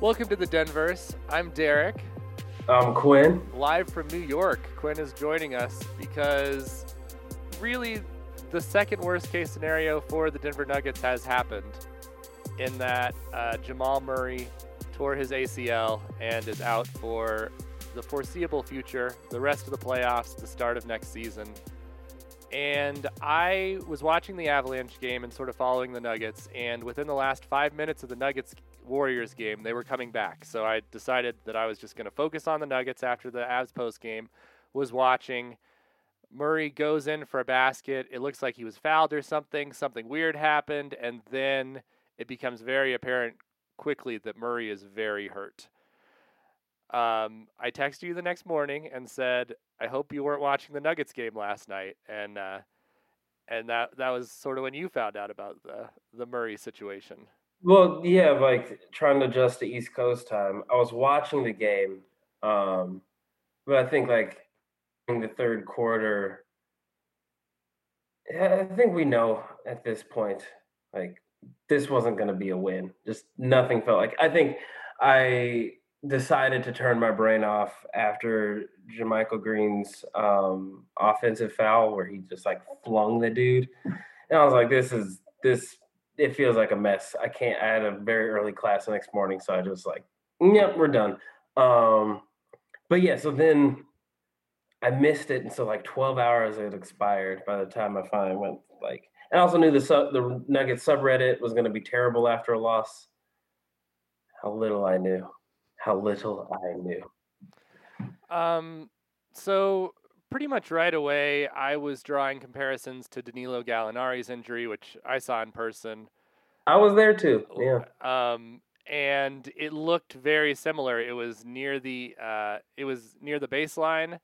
Welcome to the Denverse. I'm Derek, I'm Quinn. live from New York. Quinn is joining us because really the second worst case scenario for the Denver Nuggets has happened in that uh, Jamal Murray tore his ACL and is out for the foreseeable future, the rest of the playoffs, the start of next season. And I was watching the Avalanche game and sort of following the Nuggets. And within the last five minutes of the Nuggets Warriors game, they were coming back. So I decided that I was just going to focus on the Nuggets after the Avs post game. Was watching. Murray goes in for a basket. It looks like he was fouled or something. Something weird happened. And then it becomes very apparent quickly that Murray is very hurt. Um, I texted you the next morning and said, "I hope you weren't watching the Nuggets game last night," and uh, and that that was sort of when you found out about the the Murray situation. Well, yeah, like trying to adjust to East Coast time. I was watching the game, um, but I think like in the third quarter, I think we know at this point, like this wasn't going to be a win. Just nothing felt like. I think I decided to turn my brain off after JaMychal Green's um, offensive foul, where he just like flung the dude, and I was like, this is this. It feels like a mess. I can't. I had a very early class the next morning, so I just like, yep, we're done. Um, but yeah, so then I missed it, and so like twelve hours had expired by the time I finally went. Like, and I also knew the sub, the Nuggets subreddit was going to be terrible after a loss. How little I knew. How little I knew. Um, so pretty much right away, I was drawing comparisons to Danilo Gallinari's injury, which I saw in person. I was there too. Yeah. Um, and it looked very similar. It was near the uh, it was near the baseline.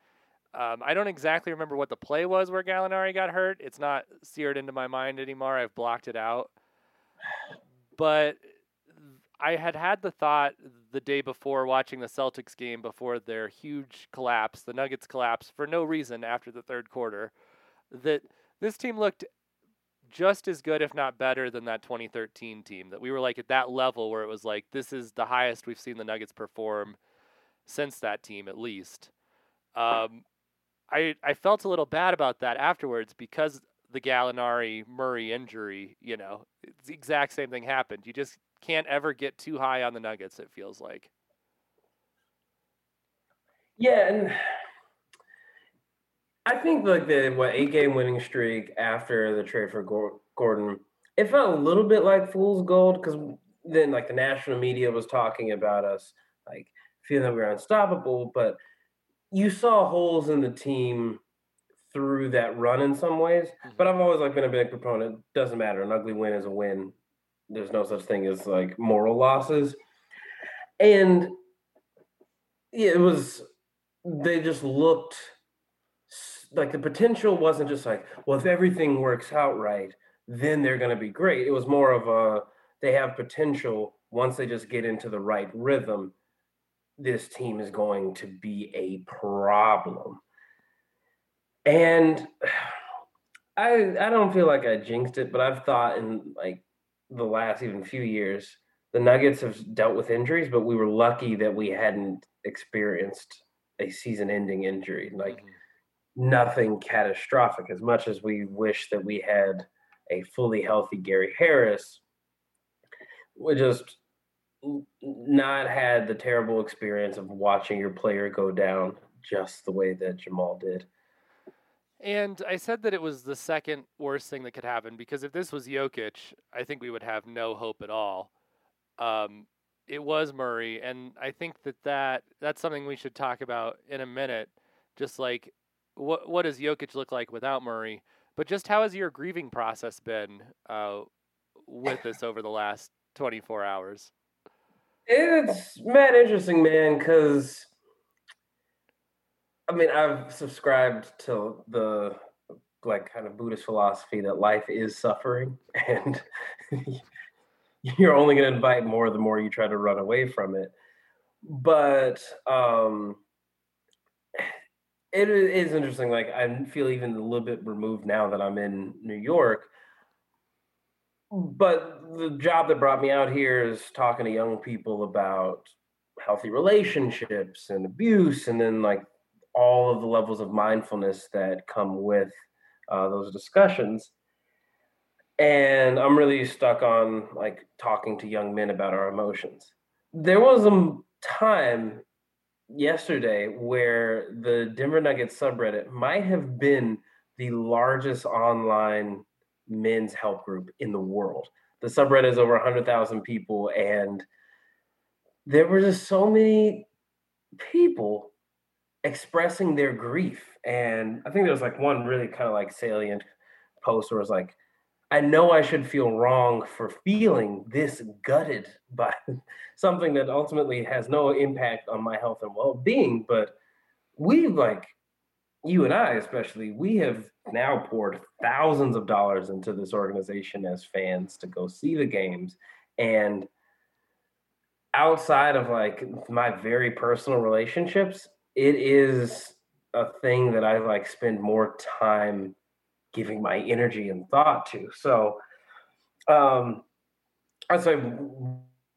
Um, I don't exactly remember what the play was where Gallinari got hurt. It's not seared into my mind anymore. I've blocked it out. But I had had the thought the day before watching the Celtics game before their huge collapse, the Nuggets collapse for no reason after the third quarter, that this team looked just as good, if not better, than that 2013 team. That we were like at that level where it was like, this is the highest we've seen the Nuggets perform since that team, at least. Um, I I felt a little bad about that afterwards because the Gallinari Murray injury. You know, it's the exact same thing happened. You just can't ever get too high on the Nuggets. It feels like. Yeah, and I think like the what eight game winning streak after the trade for Gordon, it felt a little bit like fool's gold because then like the national media was talking about us like feeling that we were unstoppable, but you saw holes in the team through that run in some ways. Mm-hmm. But I've always like been a big proponent. Doesn't matter. An ugly win is a win. There's no such thing as like moral losses. And it was. They just looked like the potential wasn't just like, well, if everything works out right, then they're going to be great. It was more of a they have potential once they just get into the right rhythm. This team is going to be a problem. And I I don't feel like I jinxed it, but I've thought in like the last even few years, the Nuggets have dealt with injuries, but we were lucky that we hadn't experienced a season-ending injury, like mm-hmm. nothing catastrophic. As much as we wish that we had a fully healthy Gary Harris, we just not had the terrible experience of watching your player go down just the way that Jamal did. And I said that it was the second worst thing that could happen because if this was Jokic, I think we would have no hope at all. Um, it was Murray, and I think that, that that's something we should talk about in a minute. Just like what what does Jokic look like without Murray? But just how has your grieving process been uh, with this over the last 24 hours? It's mad interesting, man, because I mean, I've subscribed to the like kind of Buddhist philosophy that life is suffering, and you're only going to invite more the more you try to run away from it. But um, it is interesting. Like I feel even a little bit removed now that I'm in New York. but the job that brought me out here is talking to young people about healthy relationships and abuse, and then like all of the levels of mindfulness that come with uh, those discussions. And I'm really stuck on like talking to young men about our emotions. There was a time yesterday where the Denver Nuggets subreddit might have been the largest online men's help group in the world. The subreddit is over 100,000 people, and there were just so many people expressing their grief. And I think there was like one really kind of like salient post where it was like, I know I should feel wrong for feeling this gutted by something that ultimately has no impact on my health and well being. But we, like, you and I especially, we have now poured thousands of dollars into this organization as fans to go see the games. And outside of like my very personal relationships, it is a thing that I like spend more time giving my energy and thought to. So um I'd say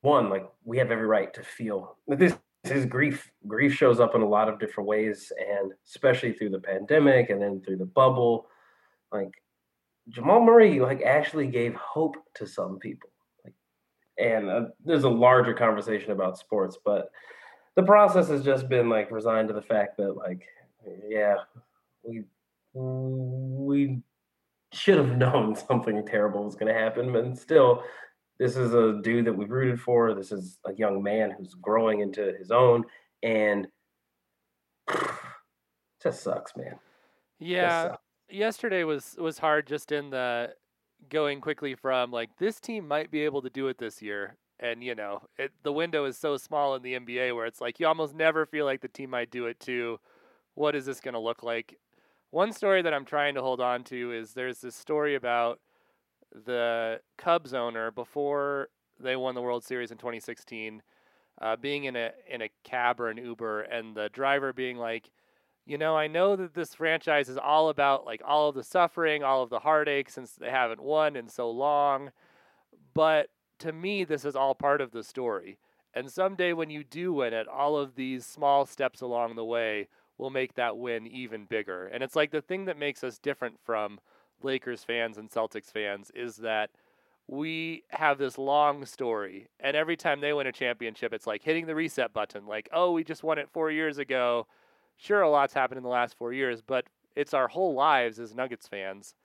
one, like we have every right to feel this is grief. Grief shows up in a lot of different ways, and especially through the pandemic and then through the bubble. Like Jamal Murray, like actually gave hope to some people. Like, and uh, there's a larger conversation about sports, but the process has just been like resigned to the fact that like yeah we we should have known something terrible was going to happen but still this is a dude that we've rooted for. This is a young man who's growing into his own and just sucks man. Yeah. sucks. yesterday was was hard just in the going quickly from like this team might be able to do it this year and you know it, the window is so small in the NBA where it's like you almost never feel like the team might do it too. What is this going to look like? One story that I'm trying to hold on to is there's this story about the Cubs owner before they won the World Series in 2016, uh, being in a in a cab or an Uber, and the driver being like, you know, I know that this franchise is all about like all of the suffering, all of the heartache since they haven't won in so long, but to me, this is all part of the story. And someday when you do win it, all of these small steps along the way will make that win even bigger. And it's like the thing that makes us different from Lakers fans and Celtics fans is that we have this long story. And every time they win a championship, it's like hitting the reset button. Like, oh, we just won it four years ago. Sure, a lot's happened in the last four years, but it's our whole lives as Nuggets fans.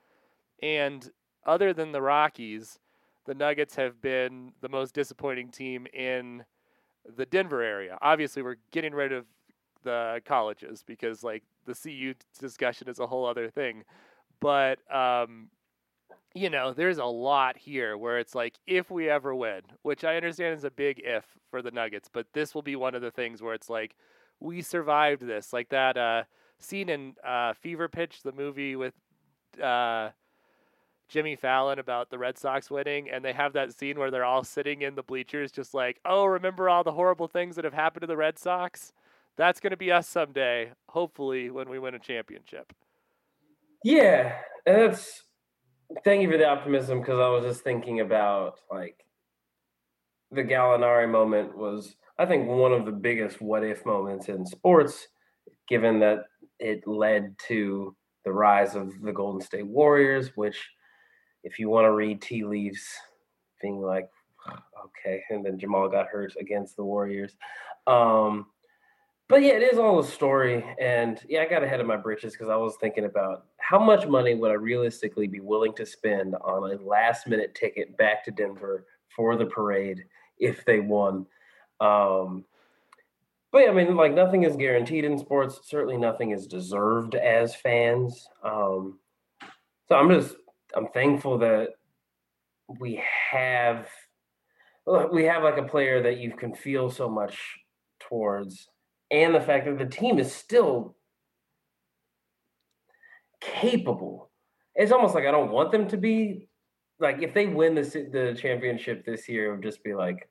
And other than the Rockies, the Nuggets have been the most disappointing team in the Denver area. Obviously, we're getting rid of the colleges because like the CU discussion is a whole other thing. But um, you know, there's a lot here where it's like if we ever win, which I understand is a big if for the Nuggets, but this will be one of the things where it's like we survived this, like that uh, scene in uh, Fever Pitch, the movie with uh, Jimmy Fallon about the Red Sox winning, and they have that scene where they're all sitting in the bleachers, just like, oh, remember all the horrible things that have happened to the Red Sox? That's going to be us someday, hopefully, when we win a championship. Yeah, that's. Thank you for the optimism because I was just thinking about like the Gallinari moment was, I think, one of the biggest what if moments in sports, given that it led to the rise of the Golden State Warriors, which if you want to read tea leaves, being like, okay, and then Jamal got hurt against the Warriors. Um, but yeah, it is all a story. And yeah, I got ahead of my britches because I was thinking about how much money would I realistically be willing to spend on a last minute ticket back to Denver for the parade if they won. Um, but yeah, I mean, like nothing is guaranteed in sports. Certainly, nothing is deserved as fans. Um, so I'm just I'm thankful that we have we have like a player that you can feel so much towards and the fact that the team is still capable. It's almost like i don't want them to be like if they win the the championship this year it would just be like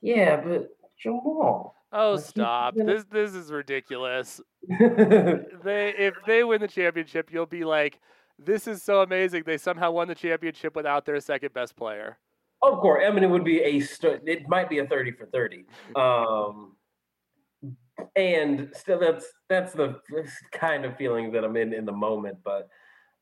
yeah but jamal oh stop. this this is ridiculous. They if they win the championship you'll be like this is so amazing. They somehow won the championship without their second best player. Of course, I mean it would be a st- it might be a thirty for thirty, um, and still that's that's the kind of feeling that I'm in in the moment. But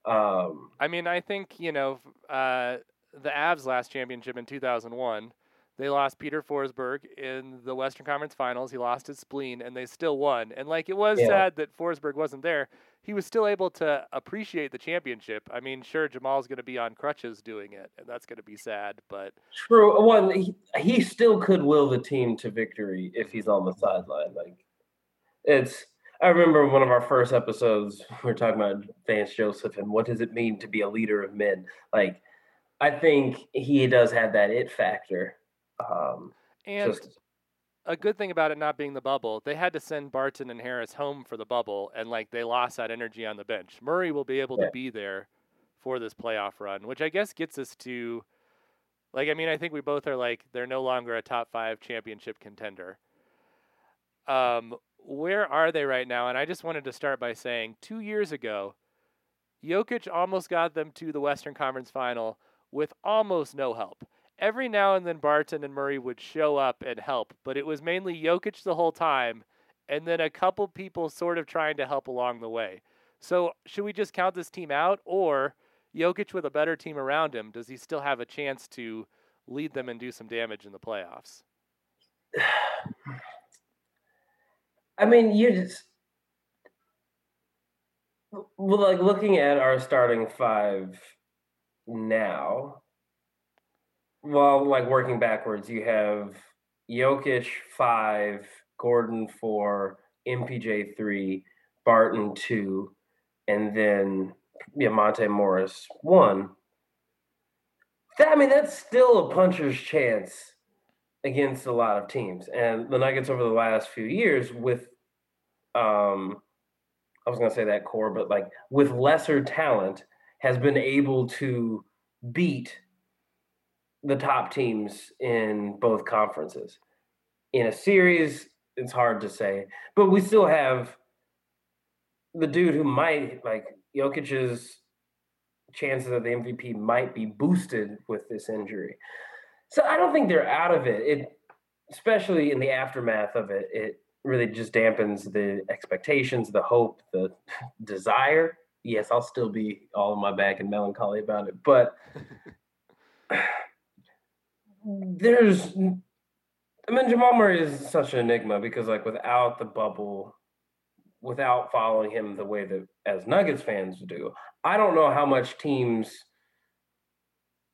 um, I mean, I think you know uh, the Avs last championship in 2001. They lost Peter Forsberg in the Western Conference Finals. He lost his spleen, and they still won. And like it was Yeah. sad that Forsberg wasn't there. He was still able to appreciate the championship. I mean, sure, Jamal's going to be on crutches doing it, and that's going to be sad. But True. One, he, he still could will the team to victory if he's on the sideline. Like, it's. I remember one of our first episodes. We were talking about Vance Joseph and what does it mean to be a leader of men. Like, I think he does have that it factor. Um, and just a good thing about it not being the bubble, they had to send Barton and Harris home for the bubble, and like they lost that energy on the bench. Murray will be able Yeah. to be there for this playoff run, which I guess gets us to, like, I mean, I think we both are like they're no longer a top five championship contender. Um, where are they right now? And I just wanted to start by saying two years ago, Jokic almost got them to the Western Conference Final with almost no help every now and then Barton and Murray would show up and help, but it was mainly Jokic the whole time, and then a couple people sort of trying to help along the way. So should we just count this team out, or Jokic with a better team around him, does he still have a chance to lead them and do some damage in the playoffs? I mean, you just well, like looking at our starting five now. Well, like working backwards, you have Jokic five, Gordon four, MPJ three, Barton two, and then yeah, Monte Morris one. That, I mean, that's still a puncher's chance against a lot of teams. And the Nuggets over the last few years with um I was gonna say that core, but like with lesser talent has been able to beat the top teams in both conferences. In a series, it's hard to say, but we still have the dude who might like Jokic's chances of the MVP might be boosted with this injury. So I don't think they're out of it. It especially in the aftermath of it, it really just dampens the expectations, the hope, the desire. Yes, I'll still be all in my bag and melancholy about it, but there's I mean Jamal Murray is such an enigma because like without the bubble, without following him the way that as Nuggets fans do, I don't know how much teams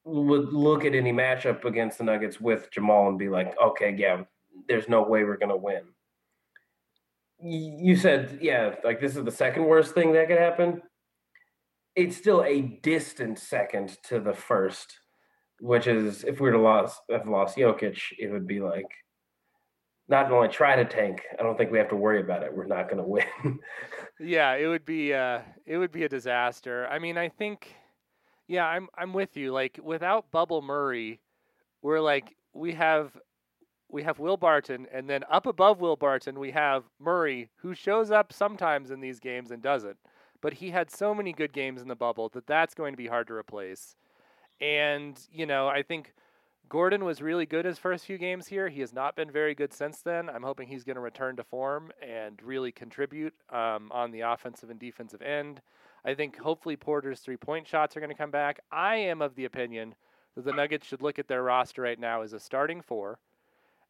would look at any matchup against the Nuggets with Jamal and be like, okay, yeah, there's no way we're gonna win. You said, yeah, like this is the second worst thing that could happen. It's still a distant second to the first, which is if we were to lost have lost Jokic, it would be like not only try to tank. I don't think we have to worry about it. We're not going to win. Yeah, it would be uh, it would be a disaster. I mean, I think, yeah, I'm I'm with you. Like without Bubble Murray, we're like we have we have Will Barton, and then up above Will Barton we have Murray, who shows up sometimes in these games and doesn't. But he had so many good games in the bubble that that's going to be hard to replace. And you know, I think Gordon was really good his first few games here. He has not been very good since then. I'm hoping he's going to return to form and really contribute um, on the offensive and defensive end. I think hopefully Porter's three point shots are going to come back. I am of the opinion that the Nuggets should look at their roster right now as a starting four,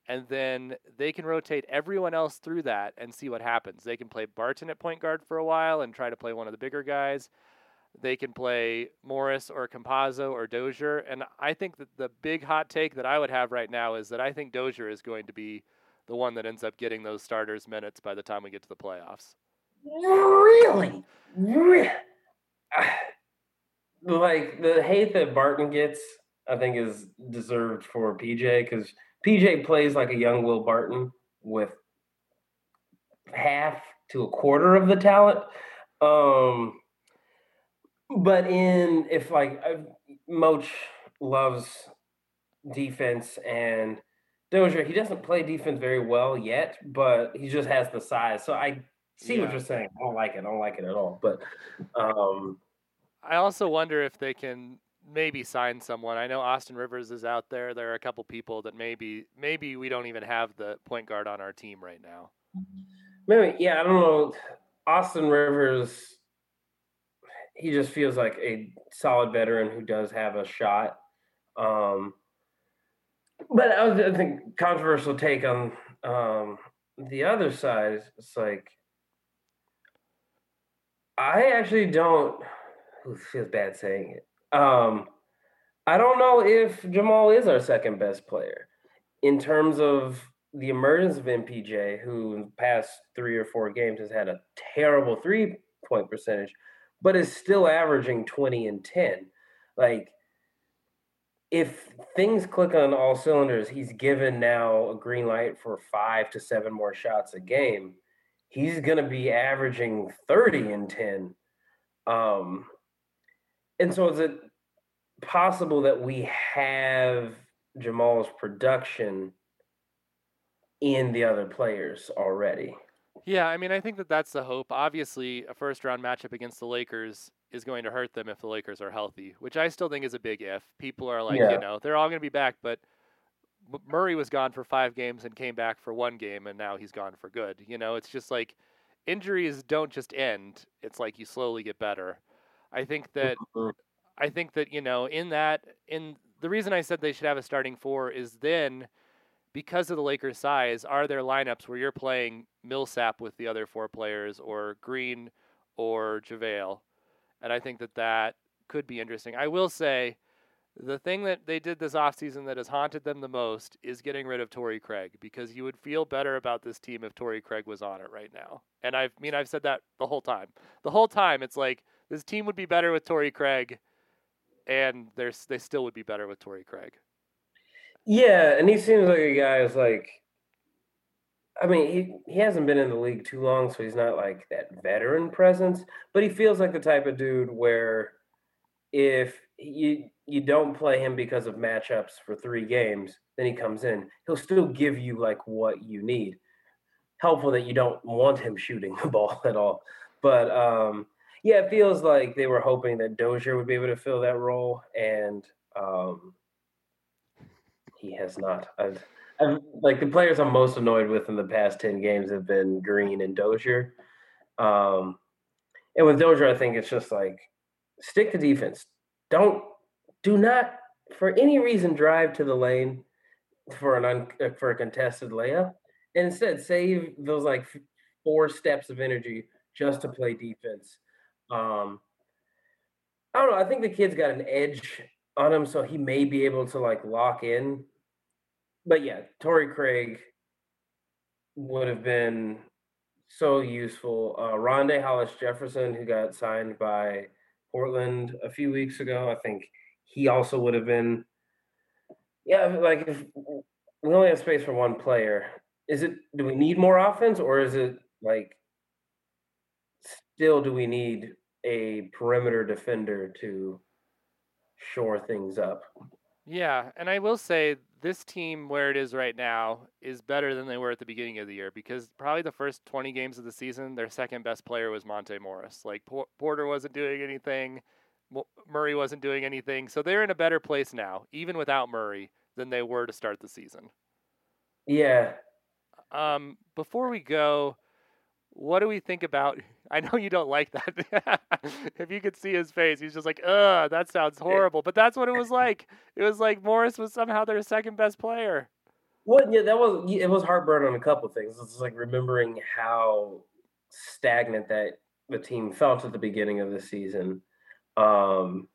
and then they can rotate everyone else through that and see what happens. They can play Barton at point guard for a while and try to play one of the bigger guys they can play Morris or Campazzo or Dozier. And I think that the big hot take that I would have right now is that I think Dozier is going to be the one that ends up getting those starters minutes by the time we get to the playoffs. really? Re- like the hate that Barton gets, I think is deserved for PJ because PJ plays like a young Will Barton with half to a quarter of the talent. Um, but in if like Moch loves defense and Dozier, he doesn't play defense very well yet, but he just has the size. So I see what you're saying. I don't like it. I don't like it at all. But um I also wonder if they can maybe sign someone. I know Austin Rivers is out there. There are a couple people that maybe maybe we don't even have the point guard on our team right now. Maybe yeah, I don't know. Austin Rivers he just feels like a solid veteran who does have a shot. Um, but I, was, I think controversial take on um, the other side. It's like I actually don't. It feels bad saying it. Um, I don't know if Jamal is our second best player in terms of the emergence of MPJ, who in the past three or four games has had a terrible three point percentage, but is still averaging 20 and 10. Like, if things click on all cylinders, he's given now a green light for five to seven more shots a game. He's going to be averaging 30 and 10. Um, and so is it possible that we have Jamal's production in the other players already? Yeah, I mean, I think that that's the hope. Obviously, a first round matchup against the Lakers is going to hurt them if the Lakers are healthy, which I still think is a big if. People are like, yeah. you know, they're all going to be back, but Murray was gone for five games and came back for one game, and now he's gone for good. You know, it's just like injuries don't just end. It's like you slowly get better. I think that mm-hmm. I think that you know in that in the reason I said they should have a starting four is then because of the Lakers' size, are there lineups where you're playing Millsap with the other four players or Green or JaVale? And I think that that could be interesting. I will say the thing that they did this offseason that has haunted them the most is getting rid of Torrey Craig because you would feel better about this team if Torrey Craig was on it right now. And I mean, I've said that the whole time. The whole time, it's like this team would be better with Torrey Craig, and they still would be better with Torrey Craig. Yeah, and he seems like a guy who's like I mean, he, he hasn't been in the league too long, so he's not like that veteran presence, but he feels like the type of dude where if you you don't play him because of matchups for three games, then he comes in, he'll still give you like what you need. Helpful that you don't want him shooting the ball at all. But um yeah, it feels like they were hoping that Dozier would be able to fill that role, and um he has not. I've, I've, like the players I'm most annoyed with in the past ten games have been Green and Dozier. Um, and with Dozier, I think it's just like stick to defense. Don't do not for any reason drive to the lane for an un, uh, for a contested layup, and instead save those like four steps of energy just to play defense. Um, I don't know. I think the kid's got an edge on him, so he may be able to like lock in. But yeah, Torrey Craig would have been so useful. Uh, Rondae Hollis Jefferson, who got signed by Portland a few weeks ago, I think he also would have been. Yeah, like if we only have space for one player, is it? Do we need more offense, or is it like still do we need a perimeter defender to shore things up. Yeah, and I will say this team where it is right now is better than they were at the beginning of the year because probably the first 20 games of the season, their second best player was Monte Morris. Like Porter wasn't doing anything, Murray wasn't doing anything, so they're in a better place now, even without Murray, than they were to start the season. Yeah. Um, before we go, what do we think about? I know you don't like that. if you could see his face, he's just like, "Ugh, that sounds horrible." But that's what it was like. It was like Morris was somehow their second best player. Well, yeah, that was it. Was heartburn on a couple things. It's like remembering how stagnant that the team felt at the beginning of the season, um,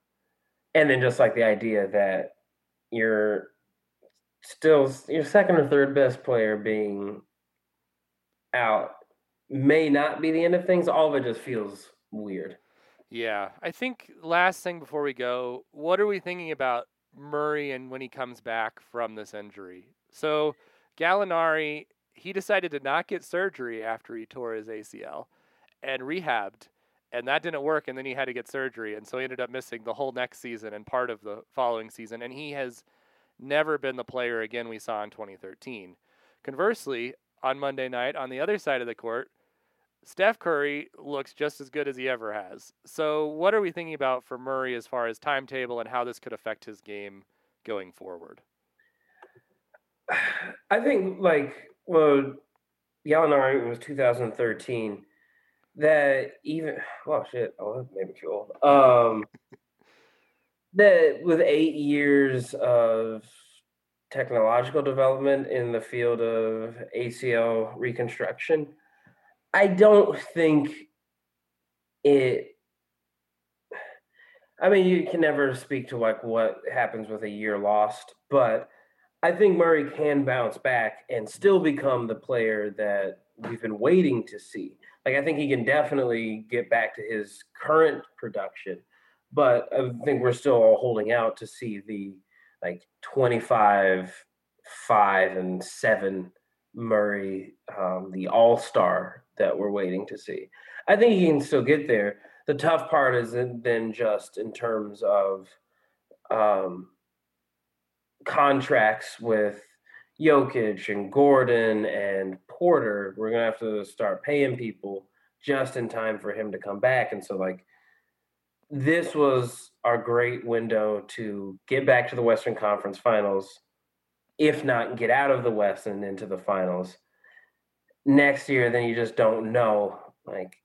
and then just like the idea that you're still your second or third best player being out may not be the end of things. All of it just feels weird. Yeah. I think last thing before we go, what are we thinking about Murray and when he comes back from this injury? So Gallinari, he decided to not get surgery after he tore his ACL and rehabbed. And that didn't work, and then he had to get surgery, and so he ended up missing the whole next season and part of the following season. And he has never been the player again we saw in 2013. Conversely, on Monday night, on the other side of the court, Steph Curry looks just as good as he ever has. So, what are we thinking about for Murray as far as timetable and how this could affect his game going forward? I think, like, well, Gallinari was 2013. That even, well, shit, oh, that made me feel old. Um, that with eight years of technological development in the field of ACL reconstruction, I don't think it. I mean, you can never speak to like what happens with a year lost, but I think Murray can bounce back and still become the player that we've been waiting to see. Like, I think he can definitely get back to his current production, but I think we're still all holding out to see the like 25, 5, and 7 Murray, um, the all star that we're waiting to see. I think he can still get there. The tough part is then just in terms of um, contracts with Jokic and Gordon and Porter. We're gonna have to start paying people just in time for him to come back. And so, like, this was our great window to get back to the Western Conference Finals, if not get out of the West and into the finals next year, then you just don't know. Like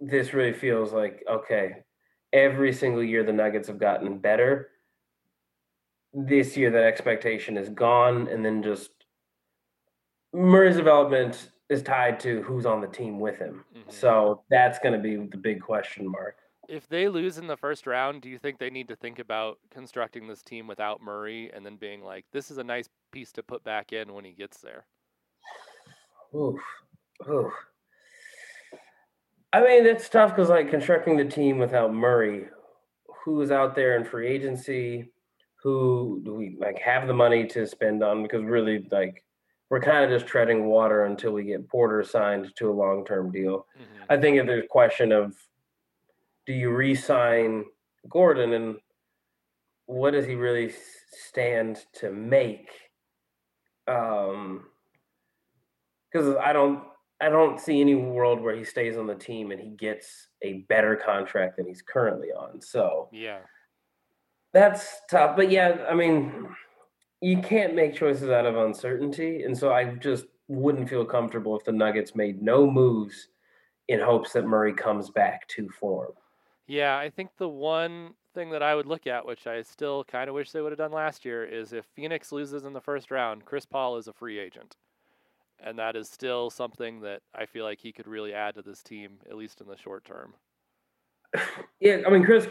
this really feels like okay, every single year the Nuggets have gotten better. This year that expectation is gone, and then just Murray's development is tied to who's on the team with him. Mm-hmm. So that's going to be the big question mark. If they lose in the first round, do you think they need to think about constructing this team without Murray and then being like, this is a nice piece to put back in when he gets there? Oof. Oof. I mean, it's tough because like constructing the team without Murray, who is out there in free agency, who do we like have the money to spend on? Because really, like, we're kind of just treading water until we get Porter signed to a long term deal. Mm-hmm. I think if there's a question of do you re-sign Gordon and what does he really stand to make? Um, because I don't I don't see any world where he stays on the team and he gets a better contract than he's currently on. So yeah, that's tough. But yeah, I mean, you can't make choices out of uncertainty, and so I just wouldn't feel comfortable if the Nuggets made no moves in hopes that Murray comes back to form. Yeah, I think the one thing that I would look at, which I still kind of wish they would have done last year, is if Phoenix loses in the first round, Chris Paul is a free agent and that is still something that I feel like he could really add to this team, at least in the short term. Yeah, I mean, Chris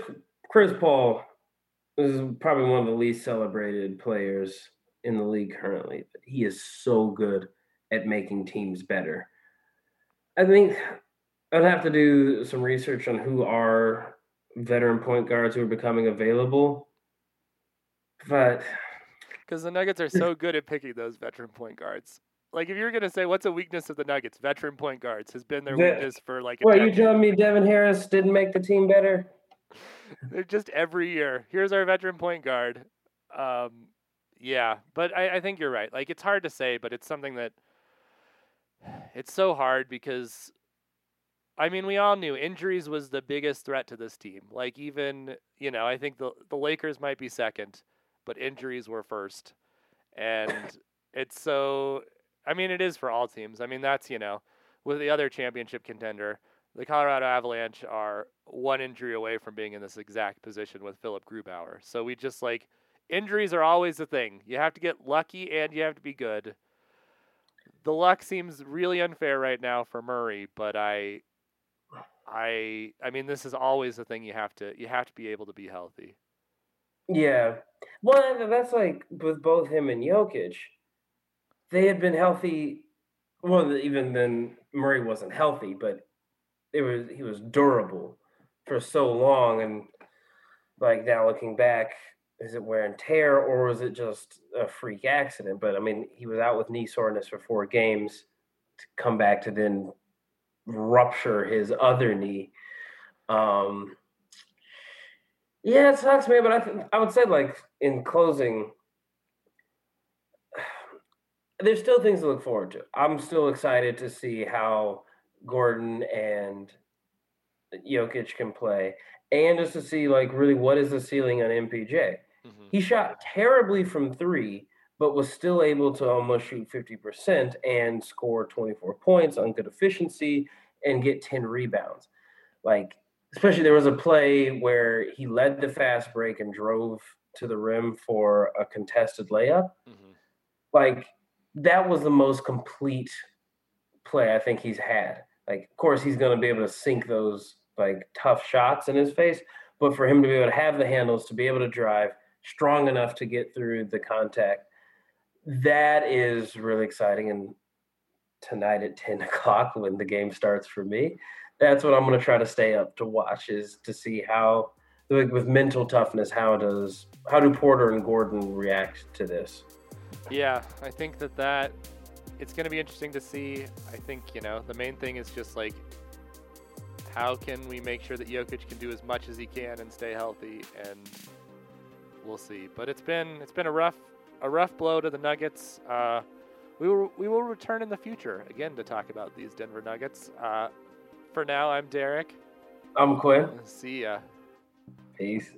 Chris Paul is probably one of the least celebrated players in the league currently. But he is so good at making teams better. I think I'd have to do some research on who are veteran point guards who are becoming available, but because the Nuggets are so good at picking those veteran point guards. Like if you're gonna say what's a weakness of the Nuggets, veteran point guards has been their weakness for like. What are you telling me? Devin Harris didn't make the team better. They're just every year. Here's our veteran point guard. Um, yeah, but I, I think you're right. Like it's hard to say, but it's something that it's so hard because I mean, we all knew injuries was the biggest threat to this team. Like even, you know, I think the the Lakers might be second, but injuries were first. And it's so I mean, it is for all teams. I mean, that's, you know, with the other championship contender, the Colorado Avalanche are one injury away from being in this exact position with Philip Grubauer. So we just like injuries are always the thing. You have to get lucky and you have to be good. The luck seems really unfair right now for Murray, but I I I mean this is always the thing you have to you have to be able to be healthy. Yeah. Well, that's like with both him and Jokic they had been healthy. Well, even then, Murray wasn't healthy, but it was he was durable for so long, and like now looking back, is it wear and tear or was it just a freak accident? But I mean, he was out with knee soreness for four games to come back to then rupture his other knee. Um, yeah, it sucks, man. But I th- I would say like in closing, there's still things to look forward to. I'm still excited to see how Gordon and Jokic can play, and just to see like really what is the ceiling on MPJ. Mm-hmm. He shot terribly from three, but was still able to almost shoot 50% and score 24 points on good efficiency and get 10 rebounds. Like, especially there was a play where he led the fast break and drove to the rim for a contested layup. Mm-hmm. Like, that was the most complete play I think he's had. Like, of course, he's going to be able to sink those like tough shots in his face, but for him to be able to have the handles, to be able to drive strong enough to get through the contact, that is really exciting. And tonight at 10 o'clock when the game starts for me, that's what I'm going to try to stay up to watch is to see how like with mental toughness, how does how do Porter and Gordon react to this? Yeah, I think that that it's going to be interesting to see. I think you know the main thing is just like how can we make sure that Jokic can do as much as he can and stay healthy, and we'll see. But it's been it's been a rough a rough blow to the Nuggets. Uh, we will we will return in the future again to talk about these Denver Nuggets. Uh, for now, I'm Derek. I'm Quinn. See ya. Peace.